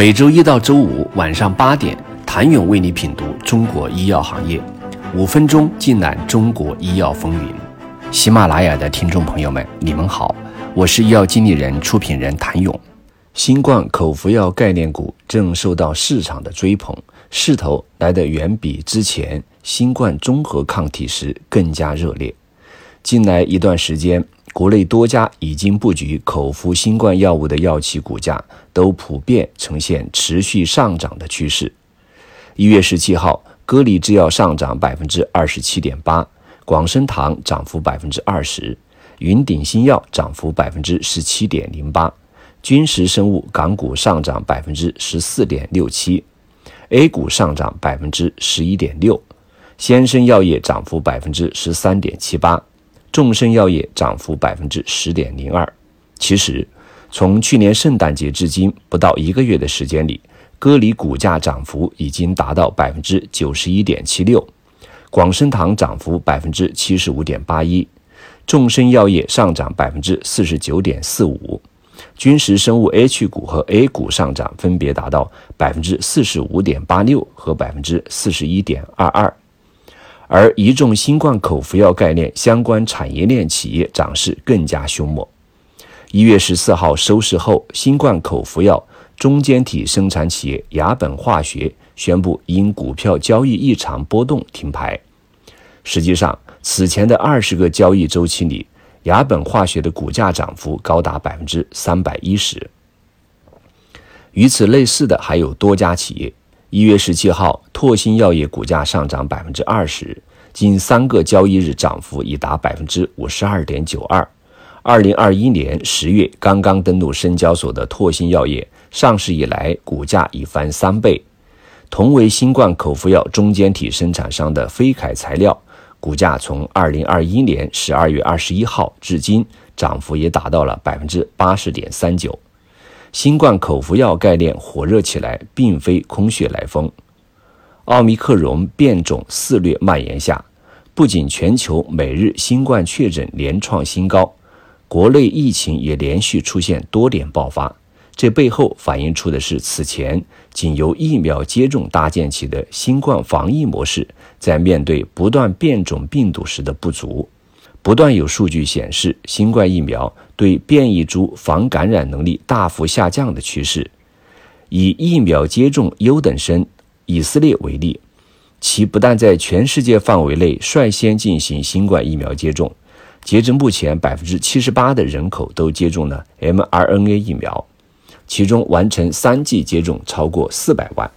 每周一到周五晚上八点，谭勇为你品读中国医药行业，五分钟尽览中国医药风云。喜马拉雅的听众朋友们，你们好，我是医药经理人、出品人谭勇。新冠口服药概念股正受到市场的追捧，势头来得远比之前新冠综合抗体时更加热烈。近来一段时间。国内多家已经布局口服新冠药物的药企股价都普遍呈现持续上涨的趋势。一月十七号，歌里制药上涨百分之二十七点八，广生堂涨幅百分之二十，云顶新药涨幅百分之十七点零八，君实生物港股上涨百分之十四点六七，A 股上涨百分之十一点六，先生药业涨幅百分之十三点七八。众生药业涨幅百分之十点零二。其实，从去年圣诞节至今不到一个月的时间里，歌里股价涨幅已经达到百分之九十一点七六，广生堂涨幅百分之七十五点八一，众生药业上涨百分之四十九点四五，君实生物 H 股和 A 股上涨分别达到百分之四十五点八六和百分之四十一点二二。而一众新冠口服药概念相关产业链企业涨势更加凶猛。一月十四号收市后，新冠口服药中间体生产企业雅本化学宣布因股票交易异常波动停牌。实际上，此前的二十个交易周期里，雅本化学的股价涨幅高达百分之三百一十。与此类似的还有多家企业。一月十七号，拓新药业股价上涨百分之二十，仅三个交易日涨幅已达百分之五十二点九二。二零二一年十月刚刚登陆深交所的拓新药业，上市以来股价已翻三倍。同为新冠口服药中间体生产商的飞凯材料，股价从二零二一年十二月二十一号至今，涨幅也达到了百分之八十点三九。新冠口服药概念火热起来，并非空穴来风。奥密克戎变种肆虐蔓延下，不仅全球每日新冠确诊连创新高，国内疫情也连续出现多点爆发。这背后反映出的是，此前仅由疫苗接种搭建起的新冠防疫模式，在面对不断变种病毒时的不足。不断有数据显示，新冠疫苗对变异株防感染能力大幅下降的趋势。以疫苗接种优等生以色列为例，其不但在全世界范围内率先进行新冠疫苗接种，截至目前，百分之七十八的人口都接种了 mRNA 疫苗，其中完成三剂接种超过四百万，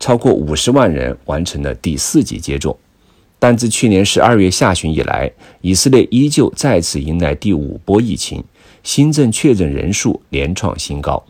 超过五十万人完成了第四剂接种。但自去年十二月下旬以来，以色列依旧再次迎来第五波疫情，新增确诊人数连创新高。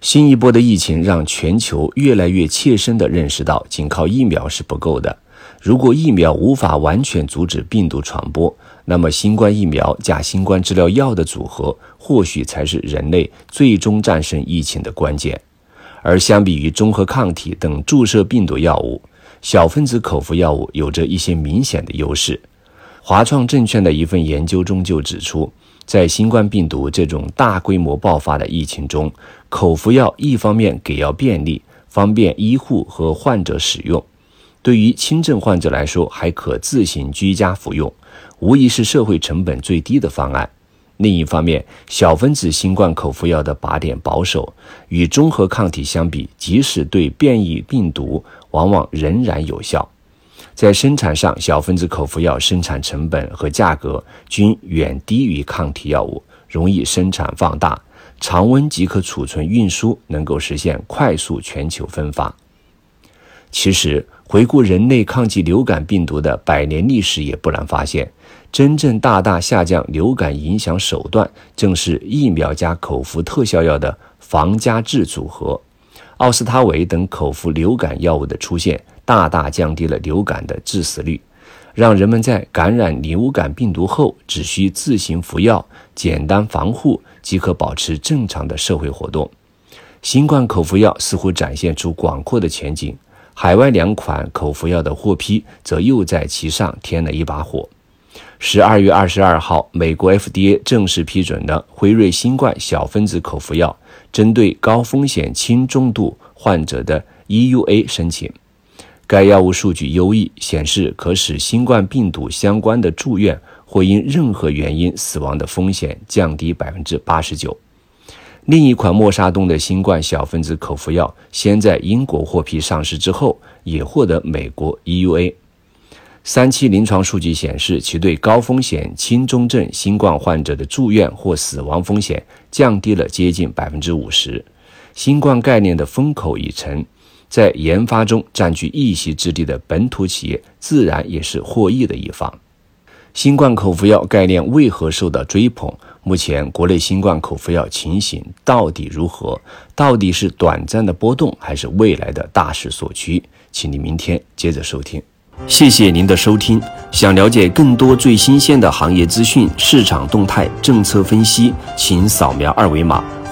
新一波的疫情让全球越来越切身地认识到，仅靠疫苗是不够的。如果疫苗无法完全阻止病毒传播，那么新冠疫苗加新冠治疗药的组合，或许才是人类最终战胜疫情的关键。而相比于综合抗体等注射病毒药物，小分子口服药物有着一些明显的优势。华创证券的一份研究中就指出，在新冠病毒这种大规模爆发的疫情中，口服药一方面给药便利，方便医护和患者使用；对于轻症患者来说，还可自行居家服用，无疑是社会成本最低的方案。另一方面，小分子新冠口服药的靶点保守，与综合抗体相比，即使对变异病毒，往往仍然有效。在生产上，小分子口服药生产成本和价格均远低于抗体药物，容易生产放大，常温即可储存运输，能够实现快速全球分发。其实，回顾人类抗击流感病毒的百年历史，也不难发现。真正大大下降流感影响手段，正是疫苗加口服特效药的防加治组合。奥司他韦等口服流感药物的出现，大大降低了流感的致死率，让人们在感染流感病毒后，只需自行服药，简单防护即可保持正常的社会活动。新冠口服药似乎展现出广阔的前景，海外两款口服药的获批，则又在其上添了一把火。十二月二十二号，美国 FDA 正式批准了辉瑞新冠小分子口服药针对高风险轻中度患者的 EUA 申请。该药物数据优异，显示可使新冠病毒相关的住院或因任何原因死亡的风险降低百分之八十九。另一款默沙东的新冠小分子口服药，先在英国获批上市之后，也获得美国 EUA。三期临床数据显示，其对高风险轻中症新冠患者的住院或死亡风险降低了接近百分之五十。新冠概念的风口已成，在研发中占据一席之地的本土企业，自然也是获益的一方。新冠口服药概念为何受到追捧？目前国内新冠口服药情形到底如何？到底是短暂的波动，还是未来的大势所趋？请你明天接着收听。谢谢您的收听。想了解更多最新鲜的行业资讯、市场动态、政策分析，请扫描二维码